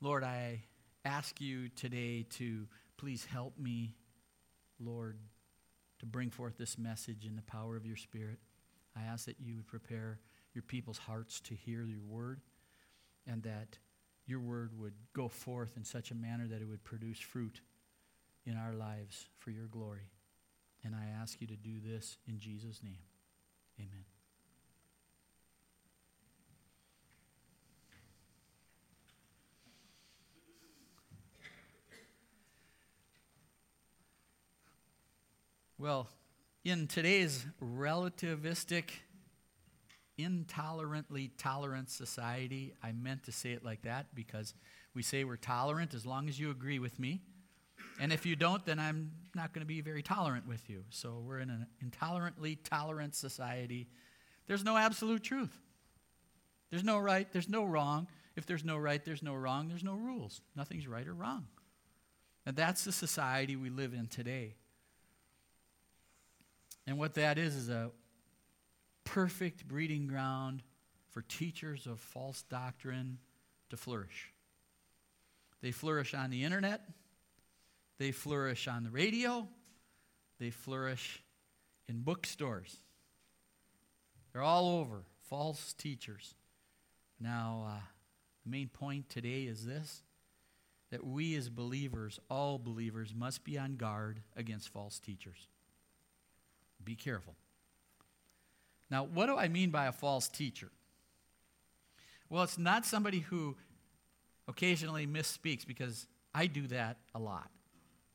Lord, I ask you today to please help me, Lord, to bring forth this message in the power of your Spirit. I ask that you would prepare your people's hearts to hear your word and that your word would go forth in such a manner that it would produce fruit in our lives for your glory. And I ask you to do this in Jesus' name. Amen. Well, in today's relativistic, intolerantly tolerant society, I meant to say it like that because we say we're tolerant as long as you agree with me. And if you don't, then I'm not going to be very tolerant with you. So we're in an intolerantly tolerant society. There's no absolute truth. There's no right, there's no wrong. If there's no right, there's no wrong, there's no rules. Nothing's right or wrong. And that's the society we live in today. And what that is is a perfect breeding ground for teachers of false doctrine to flourish. They flourish on the internet, they flourish on the radio, they flourish in bookstores. They're all over, false teachers. Now, uh, the main point today is this that we as believers, all believers, must be on guard against false teachers. Be careful. Now, what do I mean by a false teacher? Well, it's not somebody who occasionally misspeaks because I do that a lot.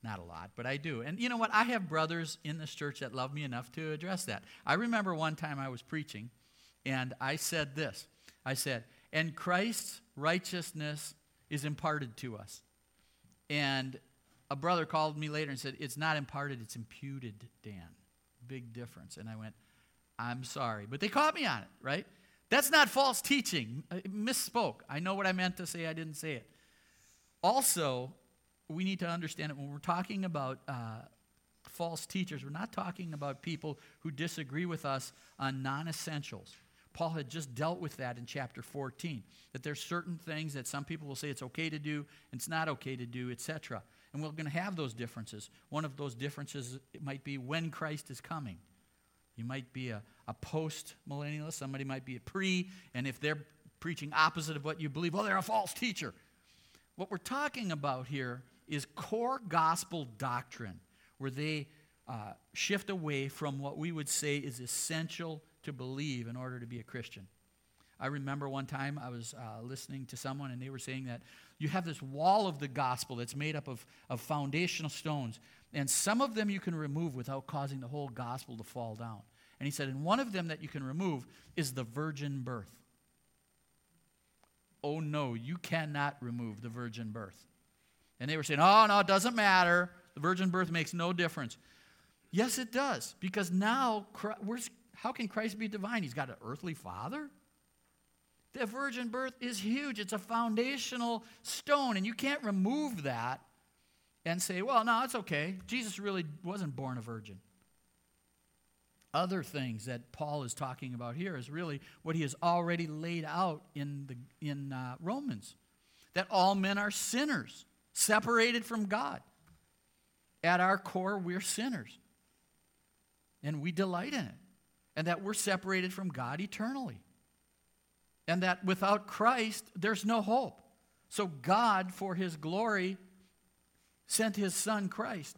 Not a lot, but I do. And you know what? I have brothers in this church that love me enough to address that. I remember one time I was preaching and I said this I said, and Christ's righteousness is imparted to us. And a brother called me later and said, It's not imparted, it's imputed, Dan big difference. And I went, I'm sorry. But they caught me on it, right? That's not false teaching. I misspoke. I know what I meant to say, I didn't say it. Also, we need to understand it when we're talking about uh, false teachers, we're not talking about people who disagree with us on non essentials. Paul had just dealt with that in chapter 14, that there's certain things that some people will say it's okay to do and it's not okay to do, etc. And we're going to have those differences. One of those differences might be when Christ is coming. You might be a, a post millennialist, somebody might be a pre, and if they're preaching opposite of what you believe, well, they're a false teacher. What we're talking about here is core gospel doctrine, where they uh, shift away from what we would say is essential to believe in order to be a Christian. I remember one time I was uh, listening to someone and they were saying that you have this wall of the gospel that's made up of, of foundational stones, and some of them you can remove without causing the whole gospel to fall down. And he said, and one of them that you can remove is the virgin birth. Oh no, you cannot remove the virgin birth. And they were saying, oh no, it doesn't matter. The virgin birth makes no difference. Yes, it does, because now, how can Christ be divine? He's got an earthly father? The virgin birth is huge. It's a foundational stone, and you can't remove that and say, well, no, it's okay. Jesus really wasn't born a virgin. Other things that Paul is talking about here is really what he has already laid out in, the, in uh, Romans that all men are sinners, separated from God. At our core, we're sinners, and we delight in it, and that we're separated from God eternally and that without Christ, there's no hope. So God, for his glory, sent his son Christ,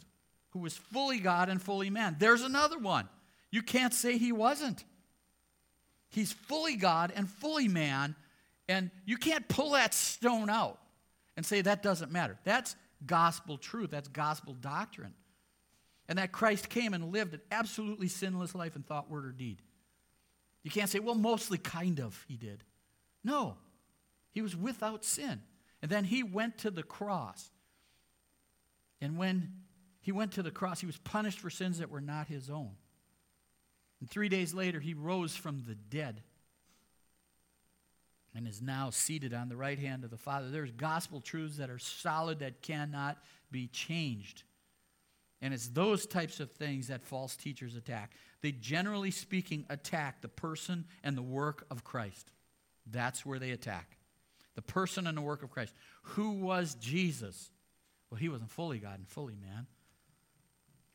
who was fully God and fully man. There's another one. You can't say he wasn't. He's fully God and fully man, and you can't pull that stone out and say that doesn't matter. That's gospel truth, that's gospel doctrine. And that Christ came and lived an absolutely sinless life in thought, word, or deed. You can't say, well, mostly kind of he did. No, he was without sin. And then he went to the cross. And when he went to the cross, he was punished for sins that were not his own. And three days later, he rose from the dead and is now seated on the right hand of the Father. There's gospel truths that are solid, that cannot be changed. And it's those types of things that false teachers attack. They, generally speaking, attack the person and the work of Christ. That's where they attack. The person and the work of Christ. Who was Jesus? Well, he wasn't fully God and fully man.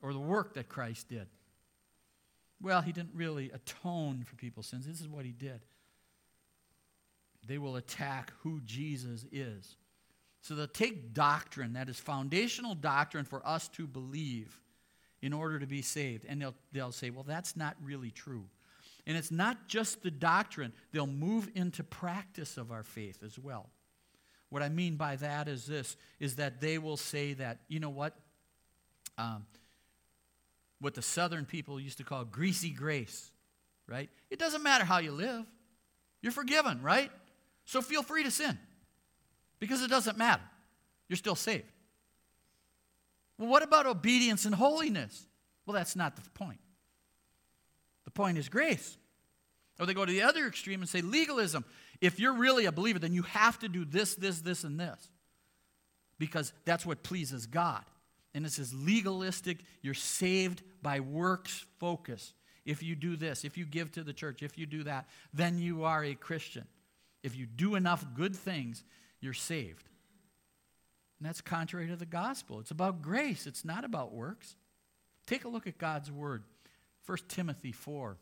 Or the work that Christ did. Well, he didn't really atone for people's sins. This is what he did. They will attack who Jesus is. So they'll take doctrine that is foundational doctrine for us to believe in order to be saved. And they'll, they'll say, well, that's not really true. And it's not just the doctrine, they'll move into practice of our faith as well. What I mean by that is this is that they will say that, you know what? Um, what the southern people used to call greasy grace, right? It doesn't matter how you live. You're forgiven, right? So feel free to sin because it doesn't matter. You're still saved. Well, what about obedience and holiness? Well, that's not the point. Point is grace. Or they go to the other extreme and say legalism. If you're really a believer, then you have to do this, this, this, and this because that's what pleases God. And it says legalistic, you're saved by works focus. If you do this, if you give to the church, if you do that, then you are a Christian. If you do enough good things, you're saved. And that's contrary to the gospel. It's about grace, it's not about works. Take a look at God's word. 1 Timothy 4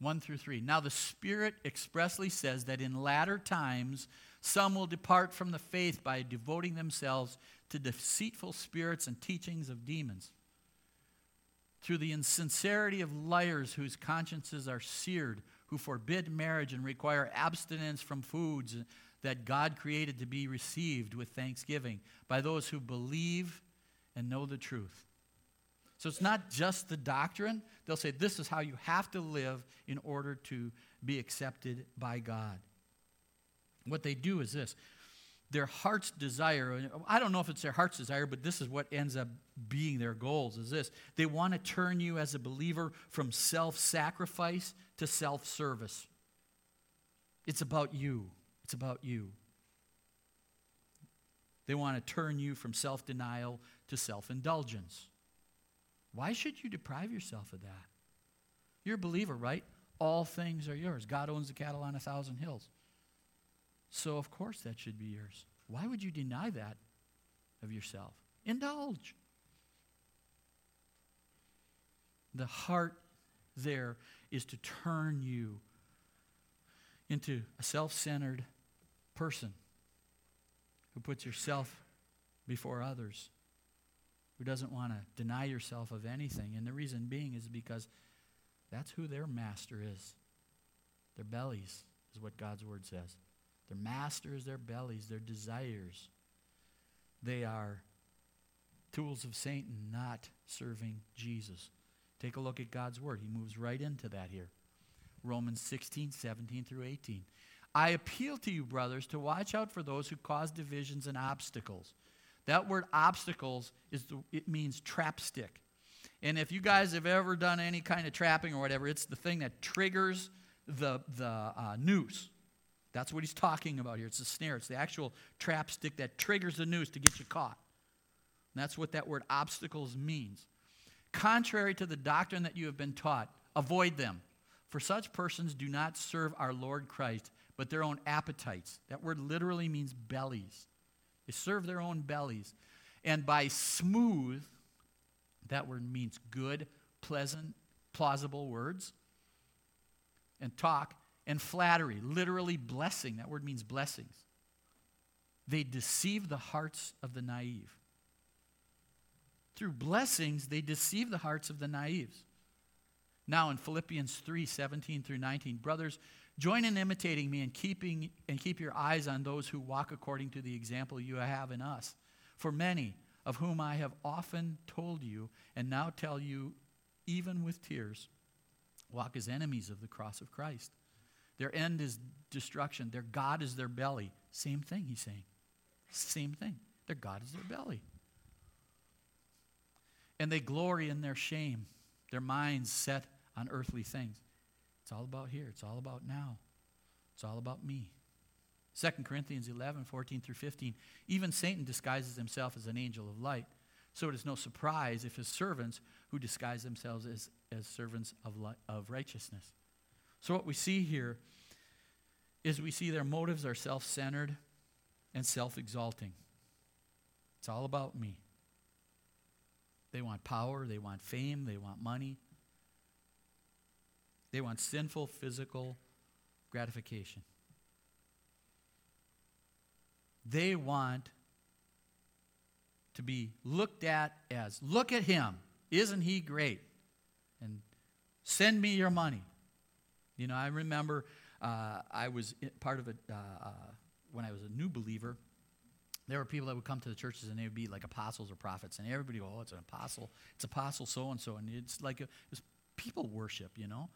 1 through 3. Now, the Spirit expressly says that in latter times some will depart from the faith by devoting themselves to deceitful spirits and teachings of demons. Through the insincerity of liars whose consciences are seared, who forbid marriage and require abstinence from foods that God created to be received with thanksgiving by those who believe and know the truth. So it's not just the doctrine. They'll say this is how you have to live in order to be accepted by God. What they do is this their heart's desire, I don't know if it's their heart's desire, but this is what ends up being their goals is this. They want to turn you as a believer from self sacrifice to self service. It's about you. It's about you. They want to turn you from self denial to self indulgence. Why should you deprive yourself of that? You're a believer, right? All things are yours. God owns the cattle on a thousand hills. So, of course, that should be yours. Why would you deny that of yourself? Indulge. The heart there is to turn you into a self centered person who puts yourself before others who doesn't want to deny yourself of anything. And the reason being is because that's who their master is. Their bellies is what God's word says. Their master is their bellies, their desires. They are tools of Satan, not serving Jesus. Take a look at God's word. He moves right into that here. Romans 16, 17 through 18. I appeal to you, brothers, to watch out for those who cause divisions and obstacles that word obstacles is the, it means trap stick. And if you guys have ever done any kind of trapping or whatever, it's the thing that triggers the, the uh, noose. That's what he's talking about here. It's the snare. It's the actual trap stick that triggers the noose to get you caught. And that's what that word obstacles means. Contrary to the doctrine that you have been taught, avoid them. For such persons do not serve our Lord Christ, but their own appetites. That word literally means bellies. They serve their own bellies. And by smooth, that word means good, pleasant, plausible words. And talk. And flattery, literally blessing. That word means blessings. They deceive the hearts of the naive. Through blessings, they deceive the hearts of the naives. Now in Philippians 3 17 through 19, brothers, Join in imitating me and keeping and keep your eyes on those who walk according to the example you have in us. For many of whom I have often told you and now tell you even with tears walk as enemies of the cross of Christ. Their end is destruction. Their God is their belly. Same thing, he's saying. Same thing. Their God is their belly. And they glory in their shame, their minds set on earthly things. It's all about here. It's all about now. It's all about me. 2 Corinthians 11, 14 through 15. Even Satan disguises himself as an angel of light. So it is no surprise if his servants who disguise themselves as, as servants of, of righteousness. So what we see here is we see their motives are self centered and self exalting. It's all about me. They want power, they want fame, they want money. They want sinful physical gratification. They want to be looked at as look at him. Isn't he great? And send me your money. You know, I remember uh, I was part of it uh, uh, when I was a new believer. There were people that would come to the churches and they would be like apostles or prophets, and everybody, go, oh, it's an apostle, it's apostle so and so, and it's like a, it's people worship, you know.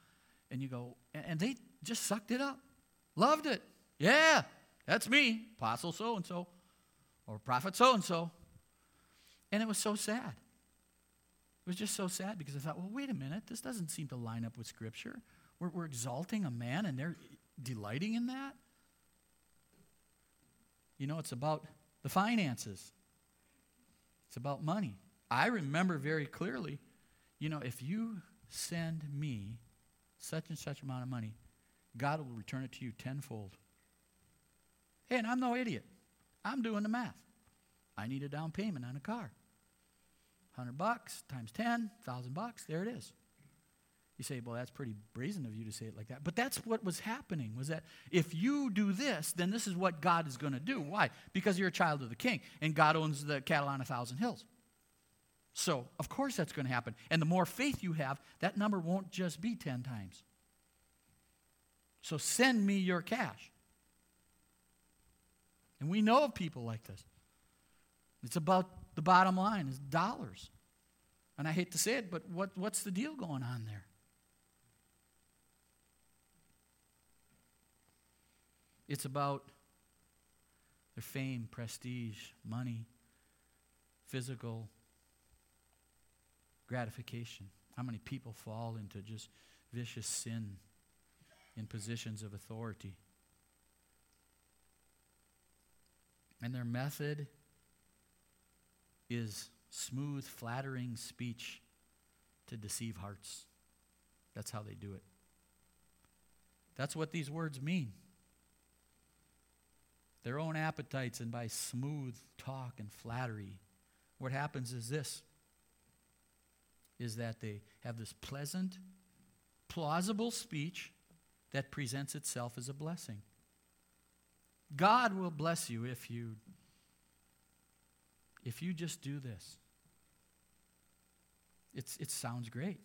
And you go, and they just sucked it up, loved it. Yeah, that's me, apostle so and so, or prophet so and so. And it was so sad. It was just so sad because I thought, well, wait a minute, this doesn't seem to line up with Scripture. We're, we're exalting a man and they're delighting in that. You know, it's about the finances, it's about money. I remember very clearly, you know, if you send me such and such amount of money, God will return it to you tenfold. Hey, and I'm no idiot. I'm doing the math. I need a down payment on a car. 100 bucks times 10, 1,000 bucks, there it is. You say, well, that's pretty brazen of you to say it like that. But that's what was happening, was that if you do this, then this is what God is going to do. Why? Because you're a child of the king, and God owns the cattle on a thousand hills. So, of course, that's going to happen. And the more faith you have, that number won't just be 10 times. So, send me your cash. And we know of people like this. It's about the bottom line, is dollars. And I hate to say it, but what, what's the deal going on there? It's about their fame, prestige, money, physical gratification. How many people fall into just vicious sin in positions of authority? And their method is smooth, flattering speech to deceive hearts. That's how they do it. That's what these words mean their own appetites and by smooth talk and flattery. What happens is this is that they have this pleasant, plausible speech that presents itself as a blessing. God will bless you if you if you just do this. It's, it sounds great.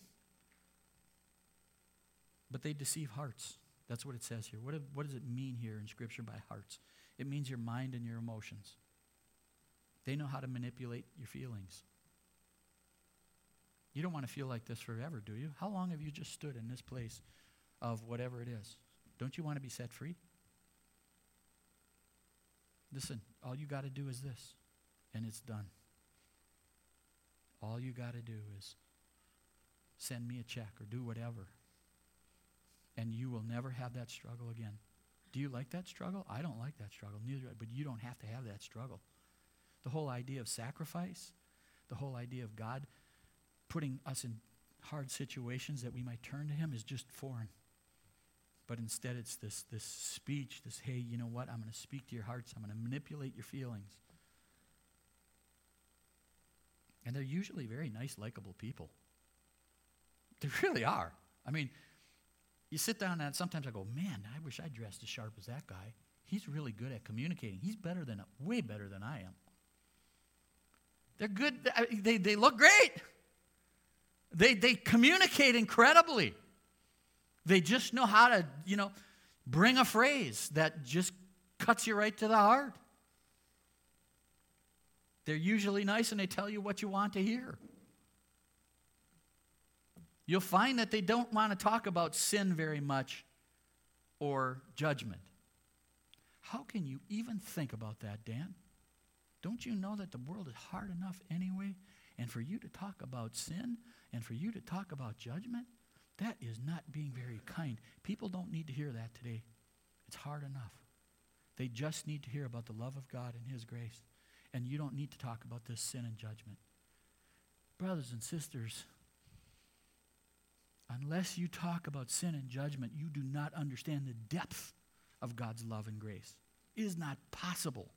But they deceive hearts. That's what it says here. What, what does it mean here in Scripture by hearts? It means your mind and your emotions. They know how to manipulate your feelings. You don't want to feel like this forever, do you? How long have you just stood in this place of whatever it is? Don't you want to be set free? Listen, all you got to do is this, and it's done. All you got to do is send me a check or do whatever, and you will never have that struggle again. Do you like that struggle? I don't like that struggle, neither but you don't have to have that struggle. The whole idea of sacrifice, the whole idea of God putting us in hard situations that we might turn to Him is just foreign. But instead, it's this, this speech, this, hey, you know what? I'm going to speak to your hearts, I'm going to manipulate your feelings. And they're usually very nice, likable people. They really are. I mean, you sit down and sometimes I go, man, I wish I dressed as sharp as that guy. He's really good at communicating. He's better than, way better than I am. They're good. They, they look great. They, they communicate incredibly. They just know how to, you know, bring a phrase that just cuts you right to the heart. They're usually nice and they tell you what you want to hear. You'll find that they don't want to talk about sin very much or judgment. How can you even think about that, Dan? Don't you know that the world is hard enough anyway? And for you to talk about sin and for you to talk about judgment, that is not being very kind. People don't need to hear that today. It's hard enough. They just need to hear about the love of God and His grace. And you don't need to talk about this sin and judgment. Brothers and sisters, unless you talk about sin and judgment, you do not understand the depth of God's love and grace. It is not possible.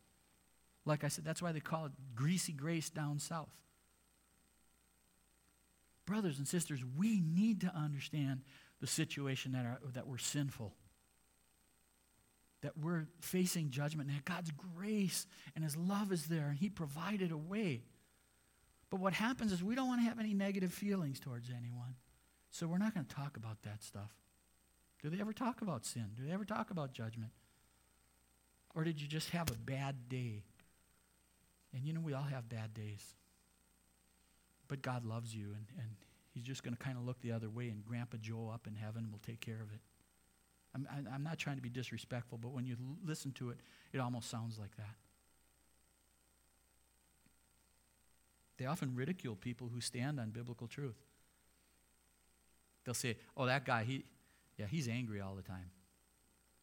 Like I said, that's why they call it greasy grace down south. Brothers and sisters, we need to understand the situation that, are, that we're sinful, that we're facing judgment, and that God's grace and His love is there, and He provided a way. But what happens is we don't want to have any negative feelings towards anyone. So we're not going to talk about that stuff. Do they ever talk about sin? Do they ever talk about judgment? Or did you just have a bad day? And you know, we all have bad days. But God loves you, and, and He's just going to kind of look the other way, and Grandpa Joe up in heaven will take care of it. I'm, I'm not trying to be disrespectful, but when you listen to it, it almost sounds like that. They often ridicule people who stand on biblical truth. They'll say, oh, that guy, he, yeah, he's angry all the time.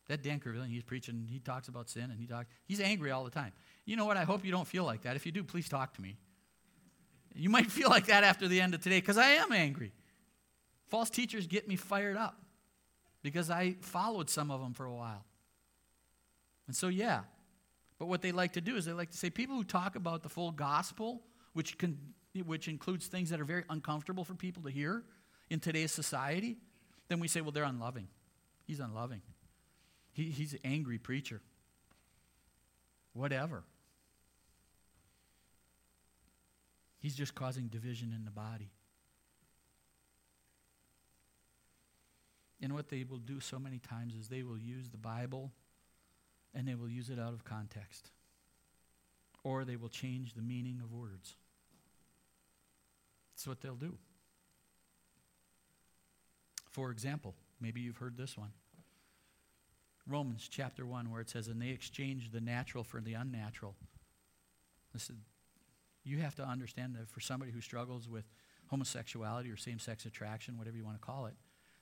That Dan Kervillian, he's preaching, he talks about sin and he talks, he's angry all the time. You know what? I hope you don't feel like that. If you do, please talk to me. You might feel like that after the end of today because I am angry. False teachers get me fired up because I followed some of them for a while. And so, yeah. But what they like to do is they like to say people who talk about the full gospel, which, can, which includes things that are very uncomfortable for people to hear in today's society, then we say, well, they're unloving. He's unloving. He, he's an angry preacher. Whatever. He's just causing division in the body. And what they will do so many times is they will use the Bible and they will use it out of context. Or they will change the meaning of words. That's what they'll do. For example, maybe you've heard this one Romans chapter 1, where it says, And they exchanged the natural for the unnatural. Listen, you have to understand that for somebody who struggles with homosexuality or same sex attraction, whatever you want to call it,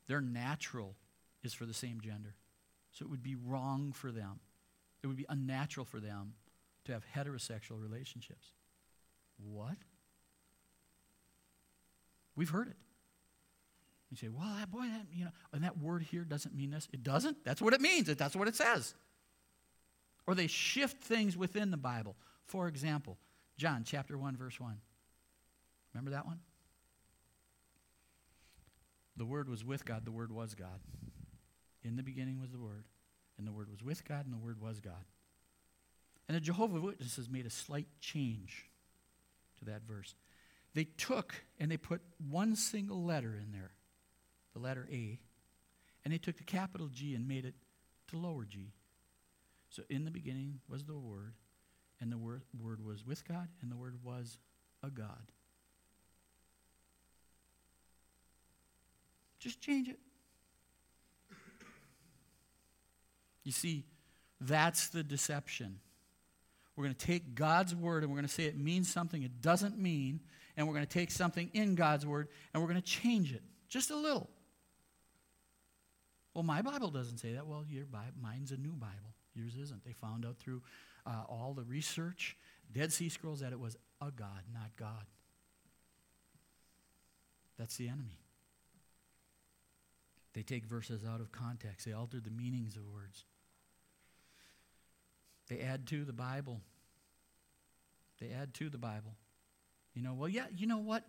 their natural is for the same gender. So it would be wrong for them. It would be unnatural for them to have heterosexual relationships. What? We've heard it. You say, well, that boy, that, you know, and that word here doesn't mean this. It doesn't? That's what it means. That's what it says. Or they shift things within the Bible. For example, John chapter 1, verse 1. Remember that one? The Word was with God, the Word was God. In the beginning was the Word, and the Word was with God, and the Word was God. And the Jehovah Witnesses made a slight change to that verse. They took and they put one single letter in there the letter A, and they took the capital G and made it to lower g. So in the beginning was the Word, and the word, was with God, and the Word was a God. Just change it. You see, that's the deception. We're going to take God's word and we're going to say it means something it doesn't mean, and we're going to take something in God's word and we're going to change it just a little. Well, my Bible doesn't say that. Well, your Bible, mine's a new Bible. Yours isn't. They found out through uh, all the research, Dead Sea Scrolls, that it was a God, not God. That's the enemy. They take verses out of context, they alter the meanings of words. They add to the Bible. They add to the Bible. You know, well, yeah, you know what?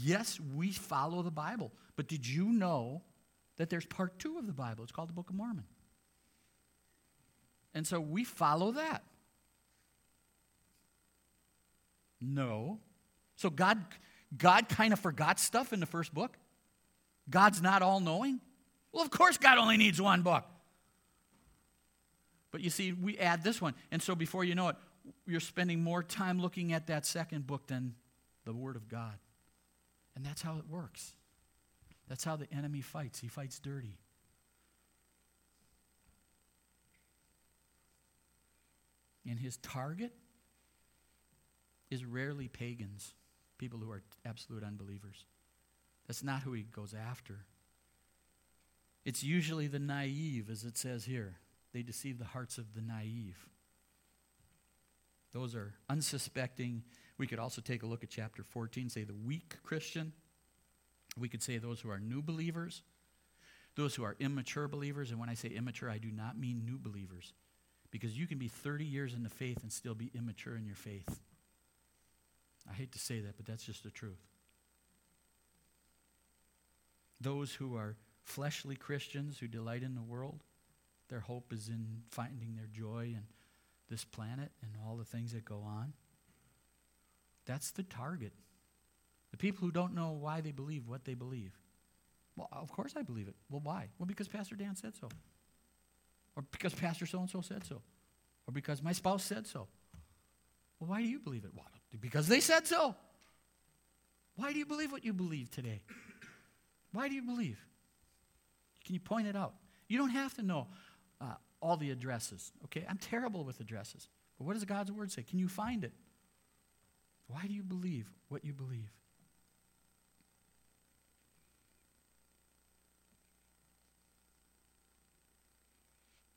Yes, we follow the Bible. But did you know that there's part two of the Bible. It's called the Book of Mormon. And so we follow that. No. So God, God kind of forgot stuff in the first book? God's not all knowing? Well, of course, God only needs one book. But you see, we add this one. And so before you know it, you're spending more time looking at that second book than the Word of God. And that's how it works. That's how the enemy fights. He fights dirty. And his target is rarely pagans, people who are absolute unbelievers. That's not who he goes after. It's usually the naive, as it says here. They deceive the hearts of the naive. Those are unsuspecting. We could also take a look at chapter 14, say the weak Christian. We could say those who are new believers. those who are immature believers. And when I say immature, I do not mean new believers. Because you can be 30 years in the faith and still be immature in your faith. I hate to say that, but that's just the truth. Those who are fleshly Christians who delight in the world, their hope is in finding their joy in this planet and all the things that go on. That's the target. The people who don't know why they believe what they believe. Well, of course I believe it. Well, why? Well, because Pastor Dan said so. Or because Pastor so and so said so. Or because my spouse said so. Well, why do you believe it? Well, because they said so. Why do you believe what you believe today? Why do you believe? Can you point it out? You don't have to know uh, all the addresses, okay? I'm terrible with addresses. But what does God's word say? Can you find it? Why do you believe what you believe?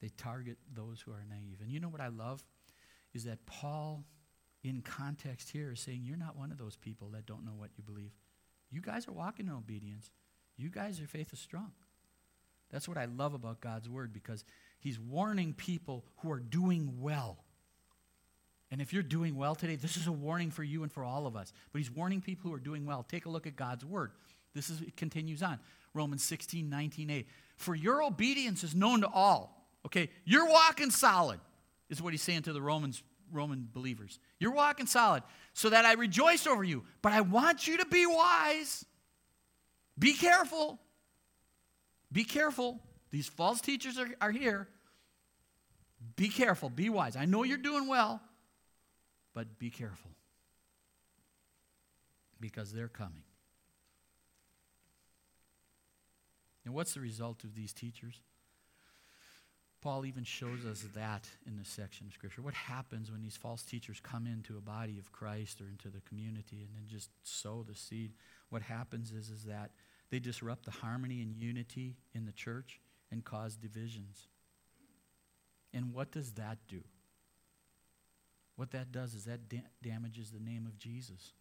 They target those who are naive. And you know what I love? Is that Paul, in context here, is saying, You're not one of those people that don't know what you believe. You guys are walking in obedience. You guys, your faith is strong. That's what I love about God's word because he's warning people who are doing well. And if you're doing well today, this is a warning for you and for all of us. But he's warning people who are doing well. Take a look at God's word. This is it continues on. Romans 16, 19a. For your obedience is known to all. Okay, you're walking solid, is what he's saying to the Romans, Roman believers. You're walking solid, so that I rejoice over you. But I want you to be wise. Be careful. Be careful. These false teachers are, are here. Be careful. Be wise. I know you're doing well, but be careful. Because they're coming. And what's the result of these teachers? Paul even shows us that in this section of Scripture. What happens when these false teachers come into a body of Christ or into the community and then just sow the seed? What happens is, is that they disrupt the harmony and unity in the church and cause divisions. And what does that do? What that does is that da- damages the name of Jesus.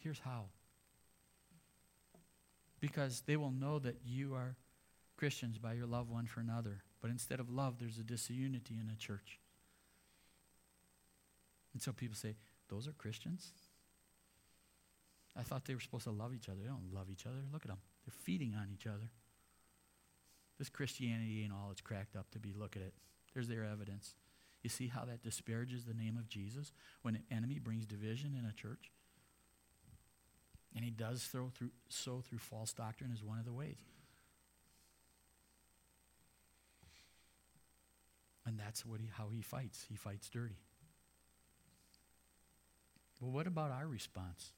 Here's how. Because they will know that you are Christians by your love one for another. But instead of love, there's a disunity in a church. And so people say, those are Christians? I thought they were supposed to love each other. They don't love each other. Look at them. They're feeding on each other. This Christianity ain't all it's cracked up to be. Look at it. There's their evidence. You see how that disparages the name of Jesus when an enemy brings division in a church? And he does through, sow through false doctrine as one of the ways. And that's what he, how he fights. He fights dirty. Well, what about our response?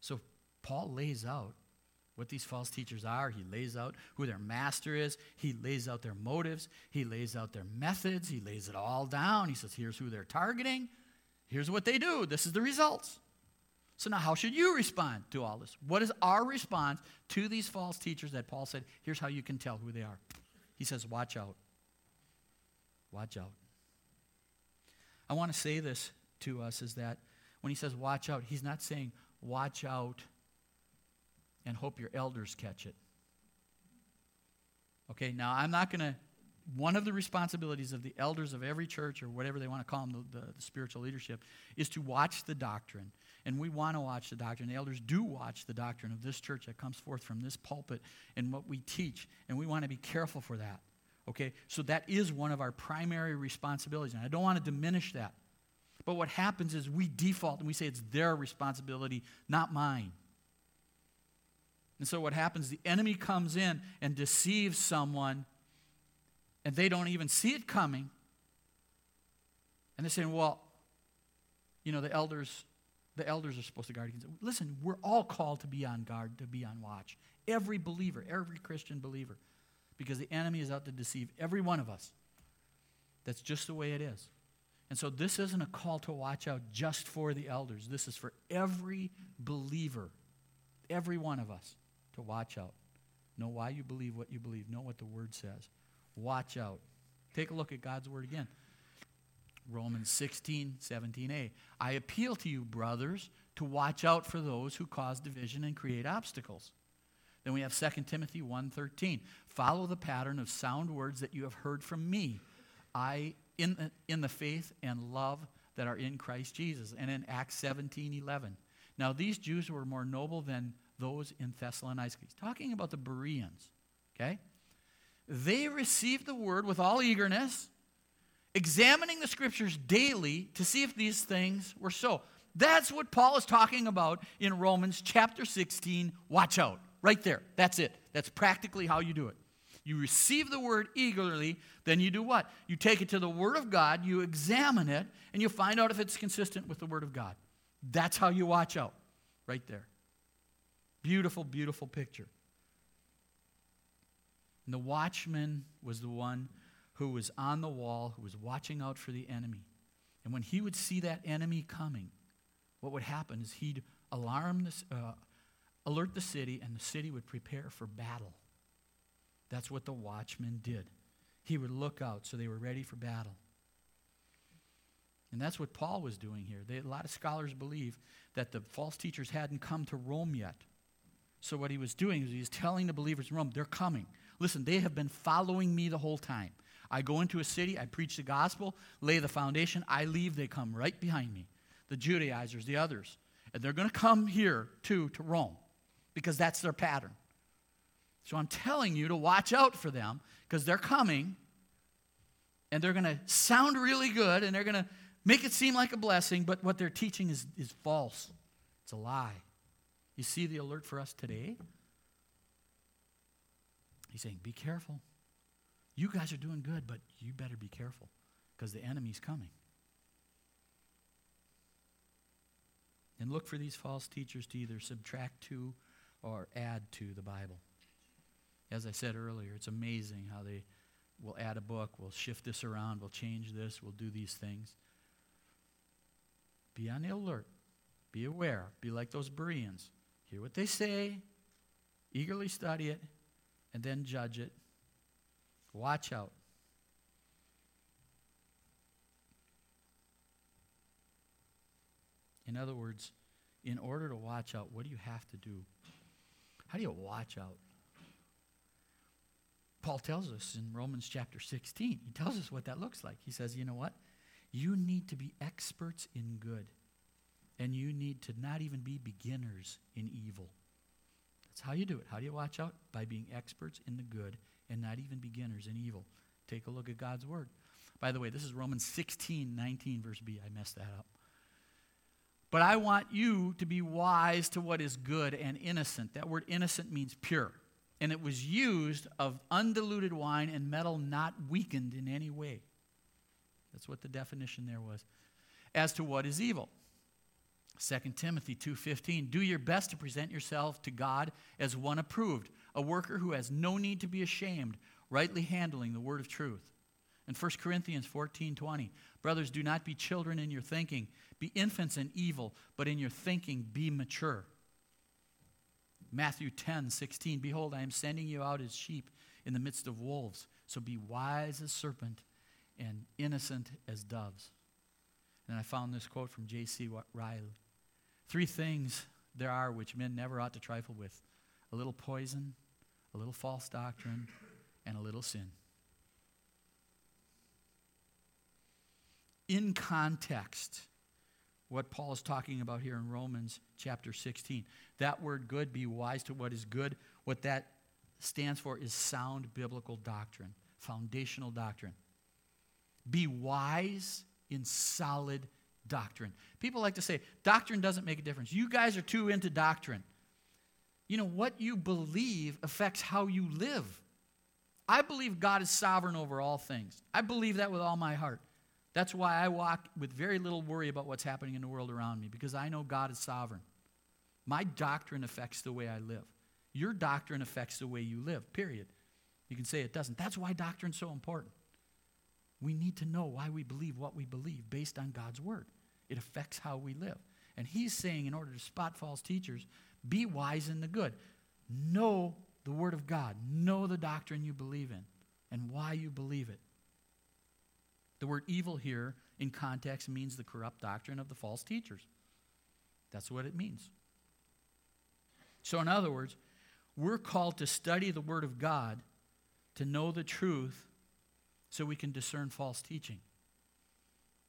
So Paul lays out what these false teachers are. He lays out who their master is. He lays out their motives. He lays out their methods. He lays it all down. He says, here's who they're targeting. Here's what they do. This is the results. So now, how should you respond to all this? What is our response to these false teachers that Paul said, here's how you can tell who they are? He says, watch out. Watch out. I want to say this to us is that when he says watch out, he's not saying watch out and hope your elders catch it. Okay, now I'm not going to. One of the responsibilities of the elders of every church, or whatever they want to call them, the, the, the spiritual leadership, is to watch the doctrine. And we want to watch the doctrine. The elders do watch the doctrine of this church that comes forth from this pulpit and what we teach. And we want to be careful for that. Okay? So that is one of our primary responsibilities. And I don't want to diminish that. But what happens is we default and we say it's their responsibility, not mine. And so what happens, the enemy comes in and deceives someone, and they don't even see it coming. And they're saying, well, you know, the elders, the elders are supposed to guard against it. Listen, we're all called to be on guard, to be on watch. Every believer, every Christian believer because the enemy is out to deceive every one of us. That's just the way it is. And so this isn't a call to watch out just for the elders. This is for every believer, every one of us to watch out. Know why you believe what you believe. Know what the word says. Watch out. Take a look at God's word again. Romans 16, 17a. I appeal to you, brothers, to watch out for those who cause division and create obstacles Then we have 2 Timothy 1:13. Follow the pattern of sound words that you have heard from me. I in the, in the faith and love that are in Christ Jesus. And in Acts 17:11. Now these Jews were more noble than those in Thessalonica. He's talking about the Bereans, okay? They received the word with all eagerness, examining the scriptures daily to see if these things were so. That's what Paul is talking about in Romans chapter 16. Watch out. Right there. That's it. That's practically how you do it. You receive the word eagerly, then you do what? You take it to the word of God, you examine it, and you find out if it's consistent with the word of God. That's how you watch out. Right there. Beautiful, beautiful picture. And the watchman was the one who was on the wall, who was watching out for the enemy. And when he would see that enemy coming, what would happen is he'd alarm this, uh, alert the city, and the city would prepare for battle. That's what the watchman did. He would look out so they were ready for battle. And that's what Paul was doing here. They, a lot of scholars believe that the false teachers hadn't come to Rome yet. So what he was doing is he was telling the believers in Rome, they're coming. Listen, they have been following me the whole time. I go into a city, I preach the gospel, lay the foundation, I leave, they come right behind me. The Judaizers, the others. And they're going to come here too to Rome because that's their pattern. So I'm telling you to watch out for them because they're coming and they're going to sound really good and they're going to make it seem like a blessing, but what they're teaching is, is false. It's a lie. You see the alert for us today? He's saying, Be careful. You guys are doing good, but you better be careful because the enemy's coming. And look for these false teachers to either subtract to or add to the Bible. As I said earlier, it's amazing how they will add a book, we'll shift this around, we'll change this, we'll do these things. Be on the alert. Be aware. Be like those Bereans. Hear what they say, eagerly study it, and then judge it. Watch out. In other words, in order to watch out, what do you have to do? How do you watch out? Paul tells us in Romans chapter 16, he tells us what that looks like. He says, you know what? You need to be experts in good, and you need to not even be beginners in evil. That's how you do it. How do you watch out? By being experts in the good and not even beginners in evil. Take a look at God's word. By the way, this is Romans 16, 19, verse B. I messed that up. But I want you to be wise to what is good and innocent. That word innocent means pure. And it was used of undiluted wine and metal not weakened in any way. That's what the definition there was. As to what is evil. 2 Timothy 2:15 Do your best to present yourself to God as one approved, a worker who has no need to be ashamed, rightly handling the word of truth. And 1 Corinthians 14:20 Brothers, do not be children in your thinking, be infants in evil, but in your thinking be mature. Matthew 10:16 Behold, I am sending you out as sheep in the midst of wolves, so be wise as serpent and innocent as doves. And I found this quote from J.C. Ryle. Three things there are which men never ought to trifle with a little poison, a little false doctrine, and a little sin. In context, what Paul is talking about here in Romans chapter 16. That word good, be wise to what is good, what that stands for is sound biblical doctrine, foundational doctrine. Be wise in solid doctrine. People like to say, doctrine doesn't make a difference. You guys are too into doctrine. You know, what you believe affects how you live. I believe God is sovereign over all things. I believe that with all my heart. That's why I walk with very little worry about what's happening in the world around me, because I know God is sovereign. My doctrine affects the way I live. Your doctrine affects the way you live, period. You can say it doesn't. That's why doctrine's so important. We need to know why we believe what we believe based on God's word. It affects how we live. And he's saying, in order to spot false teachers, be wise in the good. Know the word of God. Know the doctrine you believe in and why you believe it. The word evil here in context means the corrupt doctrine of the false teachers. That's what it means. So, in other words, We're called to study the Word of God, to know the truth, so we can discern false teaching.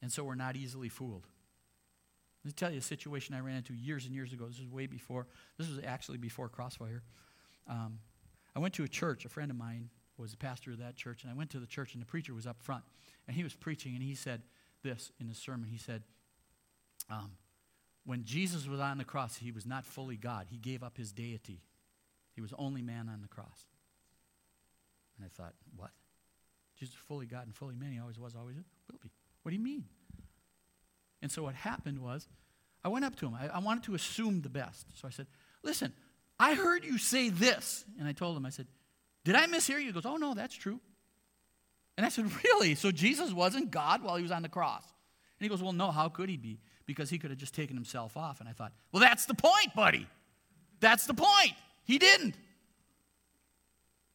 And so we're not easily fooled. Let me tell you a situation I ran into years and years ago. This was way before, this was actually before Crossfire. Um, I went to a church. A friend of mine was the pastor of that church, and I went to the church, and the preacher was up front. And he was preaching, and he said this in his sermon. He said, um, When Jesus was on the cross, he was not fully God, he gave up his deity. He was only man on the cross. And I thought, what? Jesus fully God and fully man. He always was, always will be. What do you mean? And so what happened was, I went up to him. I, I wanted to assume the best. So I said, listen, I heard you say this. And I told him, I said, did I mishear you? He goes, oh, no, that's true. And I said, really? So Jesus wasn't God while he was on the cross? And he goes, well, no, how could he be? Because he could have just taken himself off. And I thought, well, that's the point, buddy. That's the point. He didn't.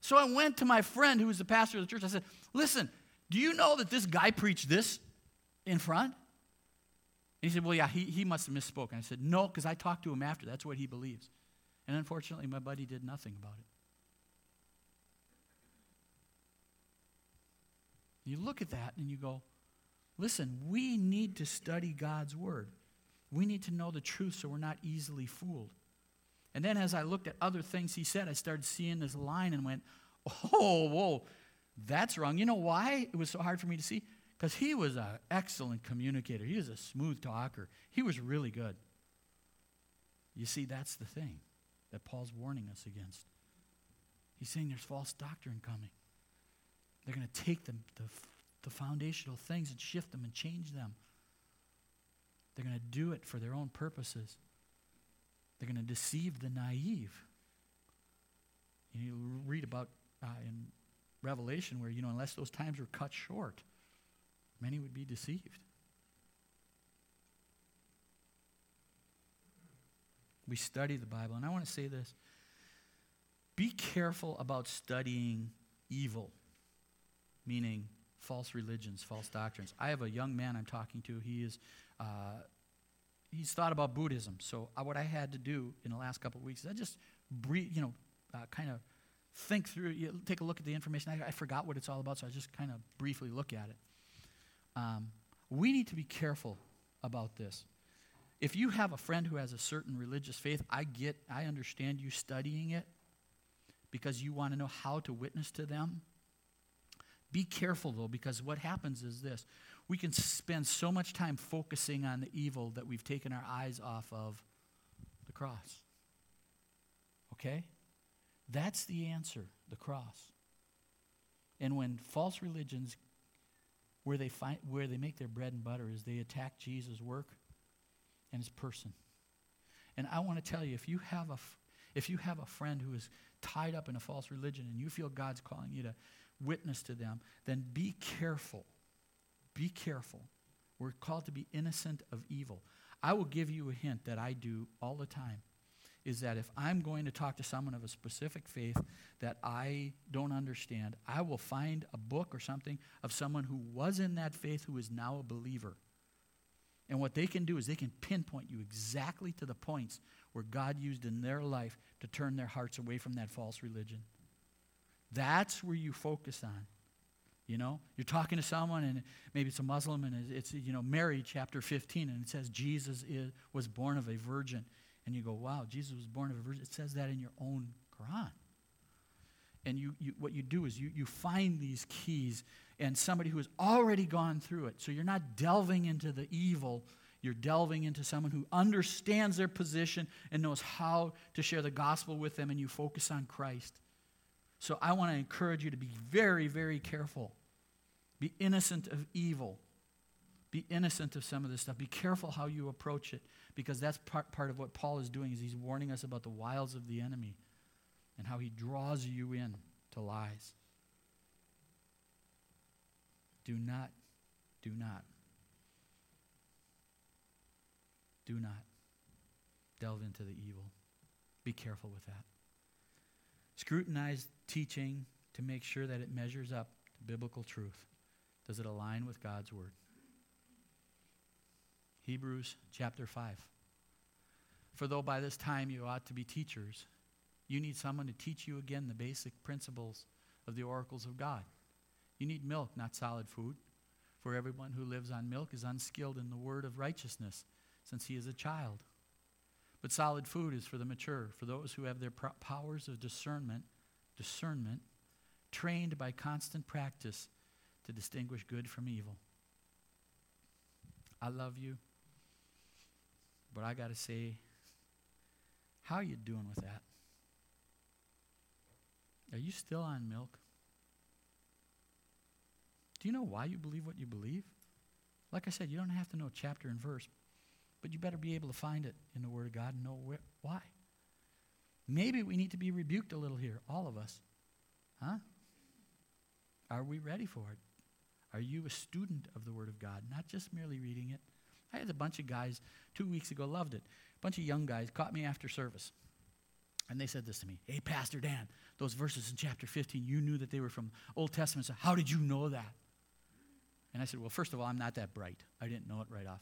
So I went to my friend who was the pastor of the church. I said, Listen, do you know that this guy preached this in front? And he said, Well, yeah, he, he must have misspoken. I said, No, because I talked to him after. That's what he believes. And unfortunately, my buddy did nothing about it. You look at that and you go, Listen, we need to study God's word. We need to know the truth so we're not easily fooled. And then as I looked at other things he said, I started seeing this line and went, oh, whoa, that's wrong. You know why it was so hard for me to see? Because he was an excellent communicator. He was a smooth talker. He was really good. You see, that's the thing that Paul's warning us against. He's saying there's false doctrine coming. They're going to take the, the, the foundational things and shift them and change them. They're going to do it for their own purposes. They're going to deceive the naive. You read about uh, in Revelation where, you know, unless those times were cut short, many would be deceived. We study the Bible, and I want to say this be careful about studying evil, meaning false religions, false doctrines. I have a young man I'm talking to. He is uh, he's thought about Buddhism. So uh, what I had to do in the last couple of weeks is I just, breathe, you know, uh, kind of think through, you take a look at the information. I, I, forgot what it's all about, so I just kind of briefly look at it. Um, we need to be careful about this. If you have a friend who has a certain religious faith, I get, I understand you studying it because you want to know how to witness to them. Be careful though, because what happens is this we can spend so much time focusing on the evil that we've taken our eyes off of the cross. Okay? That's the answer, the cross. And when false religions, where they, find, where they make their bread and butter, is they attack Jesus' work and his person. And I want to tell you, if you have a, if you have a friend who is tied up in a false religion and you feel God's calling you to witness to them, then be careful be careful. We're called to be innocent of evil. I will give you a hint that I do all the time is that if I'm going to talk to someone of a specific faith that I don't understand, I will find a book or something of someone who was in that faith who is now a believer. And what they can do is they can pinpoint you exactly to the points where God used in their life to turn their hearts away from that false religion. That's where you focus on. You know, you're talking to someone, and maybe it's a Muslim, and it's, you know, Mary chapter 15, and it says Jesus is, was born of a virgin. And you go, wow, Jesus was born of a virgin. It says that in your own Quran. And you, you, what you do is you, you find these keys and somebody who has already gone through it. So you're not delving into the evil, you're delving into someone who understands their position and knows how to share the gospel with them, and you focus on Christ. So I want to encourage you to be very, very careful be innocent of evil. Be innocent of some of this stuff. Be careful how you approach it because that's part, part of what Paul is doing is he's warning us about the wiles of the enemy and how he draws you in to lies. Do not, do not, do not delve into the evil. Be careful with that. Scrutinize teaching to make sure that it measures up to biblical truth. Does it align with God's word? Hebrews chapter 5. For though by this time you ought to be teachers, You need someone to teach you again the basic principles of the oracles of God. You need milk, not solid food. For everyone who lives on milk is unskilled in the word of righteousness, since he is a child. But solid food is for the mature, for those who have their powers of discernment, discernment trained by constant practice to distinguish good from evil. I love you, but I got to say, how are you doing with that? Are you still on milk? Do you know why you believe what you believe? Like I said, you don't have to know chapter and verse, but you better be able to find it in the Word of God and know wh- why. Maybe we need to be rebuked a little here, all of us. Huh? Are we ready for it? Are you a student of the Word of God, not just merely reading it? I had a bunch of guys two weeks ago, loved it. A bunch of young guys caught me after service. And they said this to me Hey, Pastor Dan, those verses in chapter 15, you knew that they were from Old Testament. So how did you know that? And I said, Well, first of all, I'm not that bright. I didn't know it right off.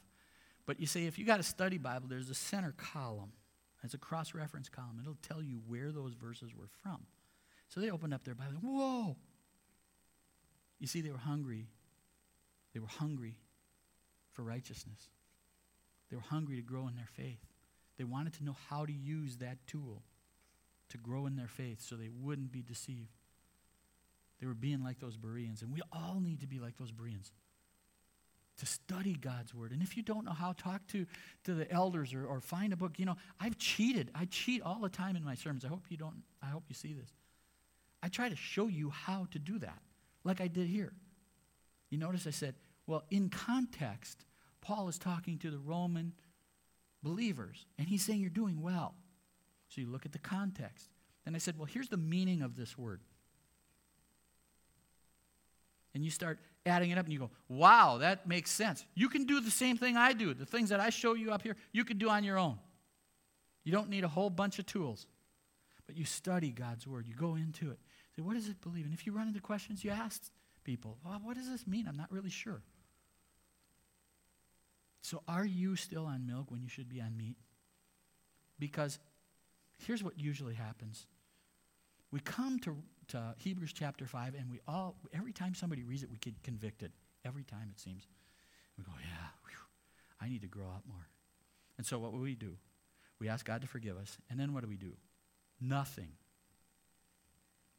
But you see, if you got a study Bible, there's a center column. It's a cross reference column. It'll tell you where those verses were from. So they opened up their Bible. Whoa! You see, they were hungry. They were hungry for righteousness. They were hungry to grow in their faith. They wanted to know how to use that tool to grow in their faith so they wouldn't be deceived. They were being like those Bereans, and we all need to be like those Bereans to study God's word. And if you don't know how, talk to, to the elders or, or find a book. You know, I've cheated. I cheat all the time in my sermons. I hope you don't, I hope you see this. I try to show you how to do that, like I did here. You notice I said, well, in context, Paul is talking to the Roman believers, and he's saying you're doing well. So you look at the context. And I said, well, here's the meaning of this word. And you start adding it up and you go, wow, that makes sense. You can do the same thing I do. The things that I show you up here, you can do on your own. You don't need a whole bunch of tools. But you study God's word, you go into it. Say, what does it believe? And if you run into questions, you ask people, well, what does this mean? I'm not really sure. So, are you still on milk when you should be on meat? Because here's what usually happens we come to, to Hebrews chapter 5, and we all, every time somebody reads it, we get convicted. Every time it seems. We go, yeah, whew, I need to grow up more. And so, what will we do? We ask God to forgive us, and then what do we do? Nothing.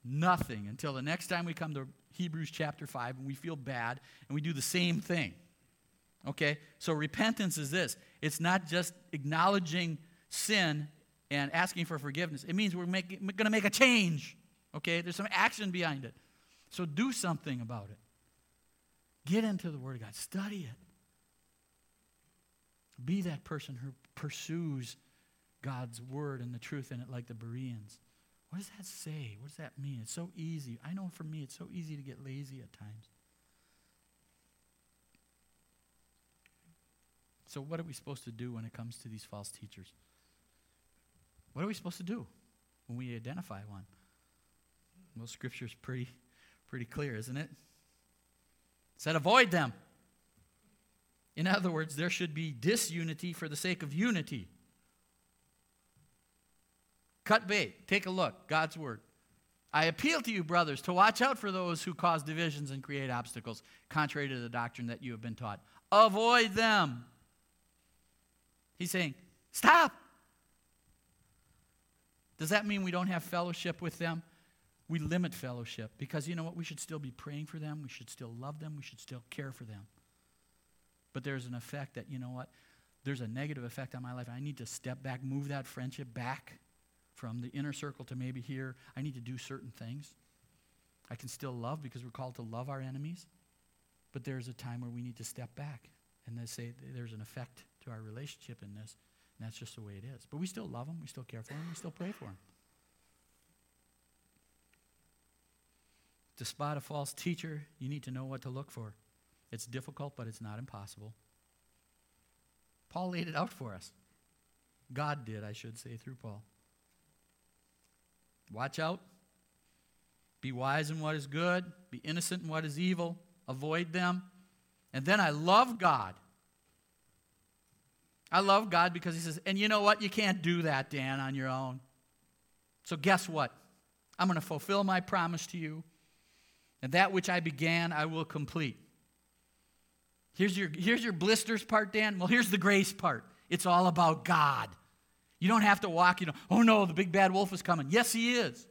Nothing until the next time we come to Hebrews chapter 5 and we feel bad and we do the same thing. Okay? So repentance is this it's not just acknowledging sin and asking for forgiveness, it means we're going to make a change. Okay? There's some action behind it. So do something about it. Get into the Word of God, study it. Be that person who pursues God's Word and the truth in it like the Bereans. What does that say? What does that mean? It's so easy. I know for me, it's so easy to get lazy at times. So, what are we supposed to do when it comes to these false teachers? What are we supposed to do when we identify one? Well, Scripture's pretty, pretty clear, isn't it? It said, avoid them. In other words, there should be disunity for the sake of unity. Cut bait. Take a look. God's word. I appeal to you, brothers, to watch out for those who cause divisions and create obstacles, contrary to the doctrine that you have been taught. Avoid them. He's saying, Stop. Does that mean we don't have fellowship with them? We limit fellowship because you know what? We should still be praying for them. We should still love them. We should still care for them. But there's an effect that, you know what? There's a negative effect on my life. I need to step back, move that friendship back from the inner circle to maybe here. I need to do certain things. I can still love because we're called to love our enemies. But there's a time where we need to step back and say there's an effect to our relationship in this. And that's just the way it is. But we still love them, we still care for them, we still pray for them. To spot a false teacher, you need to know what to look for. It's difficult, but it's not impossible. Paul laid it out for us. God did, I should say, through Paul. Watch out. Be wise in what is good. Be innocent in what is evil. Avoid them. And then I love God I love God because He says, and you know what? You can't do that, Dan, on your own. So, guess what? I'm going to fulfill my promise to you, and that which I began, I will complete. Here's your, here's your blisters part, Dan. Well, here's the grace part. It's all about God. You don't have to walk, you know, oh no, the big bad wolf is coming. Yes, he is.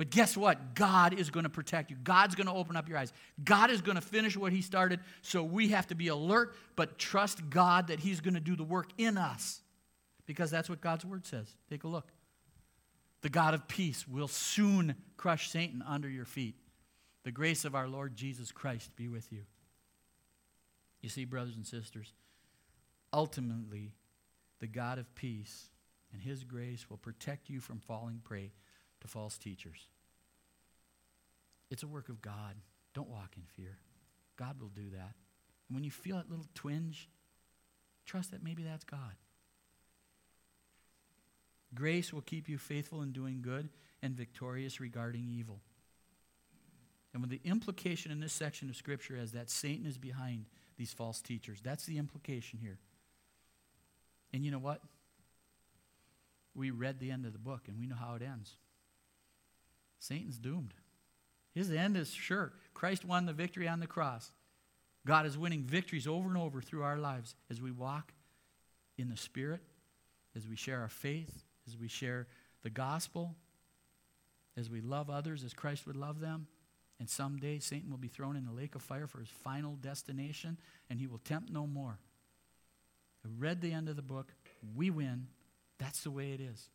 But guess what? God is going to protect you. God's going to open up your eyes. God is going to finish what He started. So we have to be alert, but trust God that He's going to do the work in us because that's what God's Word says. Take a look. The God of peace will soon crush Satan under your feet. The grace of our Lord Jesus Christ be with you. You see, brothers and sisters, ultimately, the God of peace and His grace will protect you from falling prey to false teachers. It's a work of God. Don't walk in fear. God will do that. And when you feel that little twinge, trust that maybe that's God. Grace will keep you faithful in doing good and victorious regarding evil. And when the implication in this section of Scripture is that Satan is behind these false teachers, that's the implication here. And you know what? We read the end of the book and we know how it ends. Satan's doomed. His end is sure. Christ won the victory on the cross. God is winning victories over and over through our lives as we walk in the Spirit, as we share our faith, as we share the gospel, as we love others as Christ would love them. And someday Satan will be thrown in the lake of fire for his final destination, and he will tempt no more. I read the end of the book. We win. That's the way it is.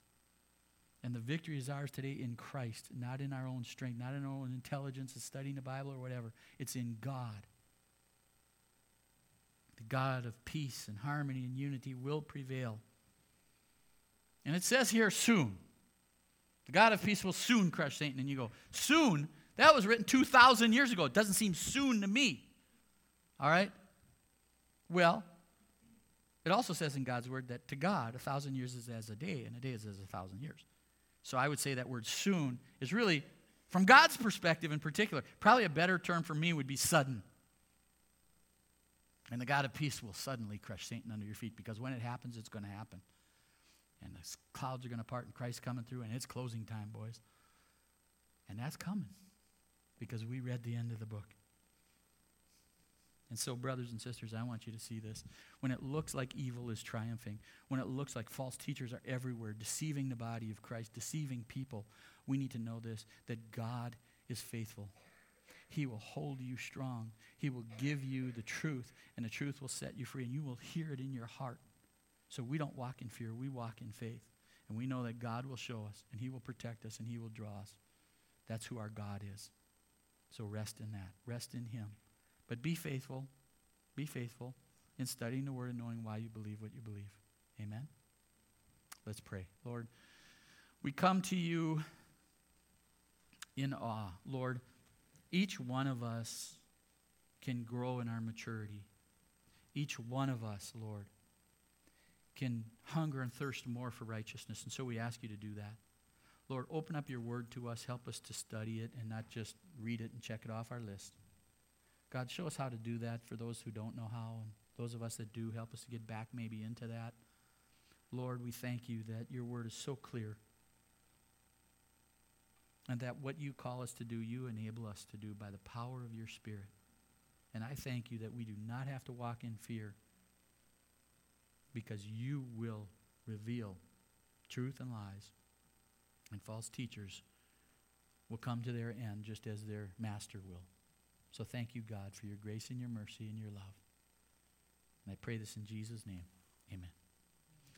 And the victory is ours today in Christ, not in our own strength, not in our own intelligence of studying the Bible or whatever. It's in God. The God of peace and harmony and unity will prevail. And it says here, soon. The God of peace will soon crush Satan. And you go, soon? That was written 2,000 years ago. It doesn't seem soon to me. All right? Well, it also says in God's word that to God, a thousand years is as a day, and a day is as a thousand years. So I would say that word soon is really, from God's perspective in particular, probably a better term for me would be sudden. And the God of peace will suddenly crush Satan under your feet because when it happens, it's going to happen. And the clouds are going to part and Christ's coming through, and it's closing time, boys. And that's coming because we read the end of the book. And so, brothers and sisters, I want you to see this. When it looks like evil is triumphing, when it looks like false teachers are everywhere, deceiving the body of Christ, deceiving people, we need to know this that God is faithful. He will hold you strong. He will give you the truth, and the truth will set you free, and you will hear it in your heart. So we don't walk in fear, we walk in faith. And we know that God will show us, and He will protect us, and He will draw us. That's who our God is. So rest in that. Rest in Him. But be faithful. Be faithful in studying the Word and knowing why you believe what you believe. Amen? Let's pray. Lord, we come to you in awe. Lord, each one of us can grow in our maturity. Each one of us, Lord, can hunger and thirst more for righteousness. And so we ask you to do that. Lord, open up your word to us. Help us to study it and not just read it and check it off our list. God, show us how to do that for those who don't know how, and those of us that do, help us to get back maybe into that. Lord, we thank you that your word is so clear, and that what you call us to do, you enable us to do by the power of your Spirit. And I thank you that we do not have to walk in fear because you will reveal truth and lies, and false teachers will come to their end just as their master will. So thank you, God, for your grace and your mercy and your love. And I pray this in Jesus' name.